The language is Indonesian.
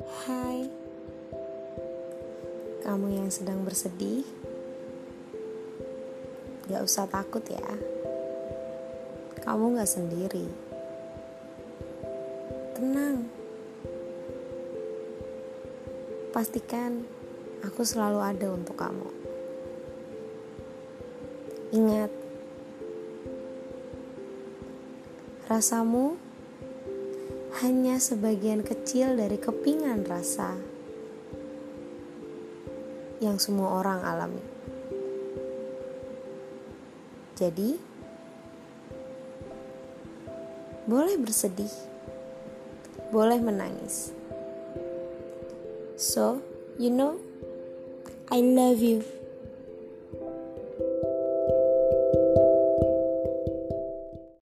Hai, kamu yang sedang bersedih, gak usah takut ya. Kamu gak sendiri. Tenang, pastikan aku selalu ada untuk kamu. Ingat, rasamu hanya sebagian kecil dari kepingan rasa yang semua orang alami. Jadi, boleh bersedih, boleh menangis. So, you know, I love you.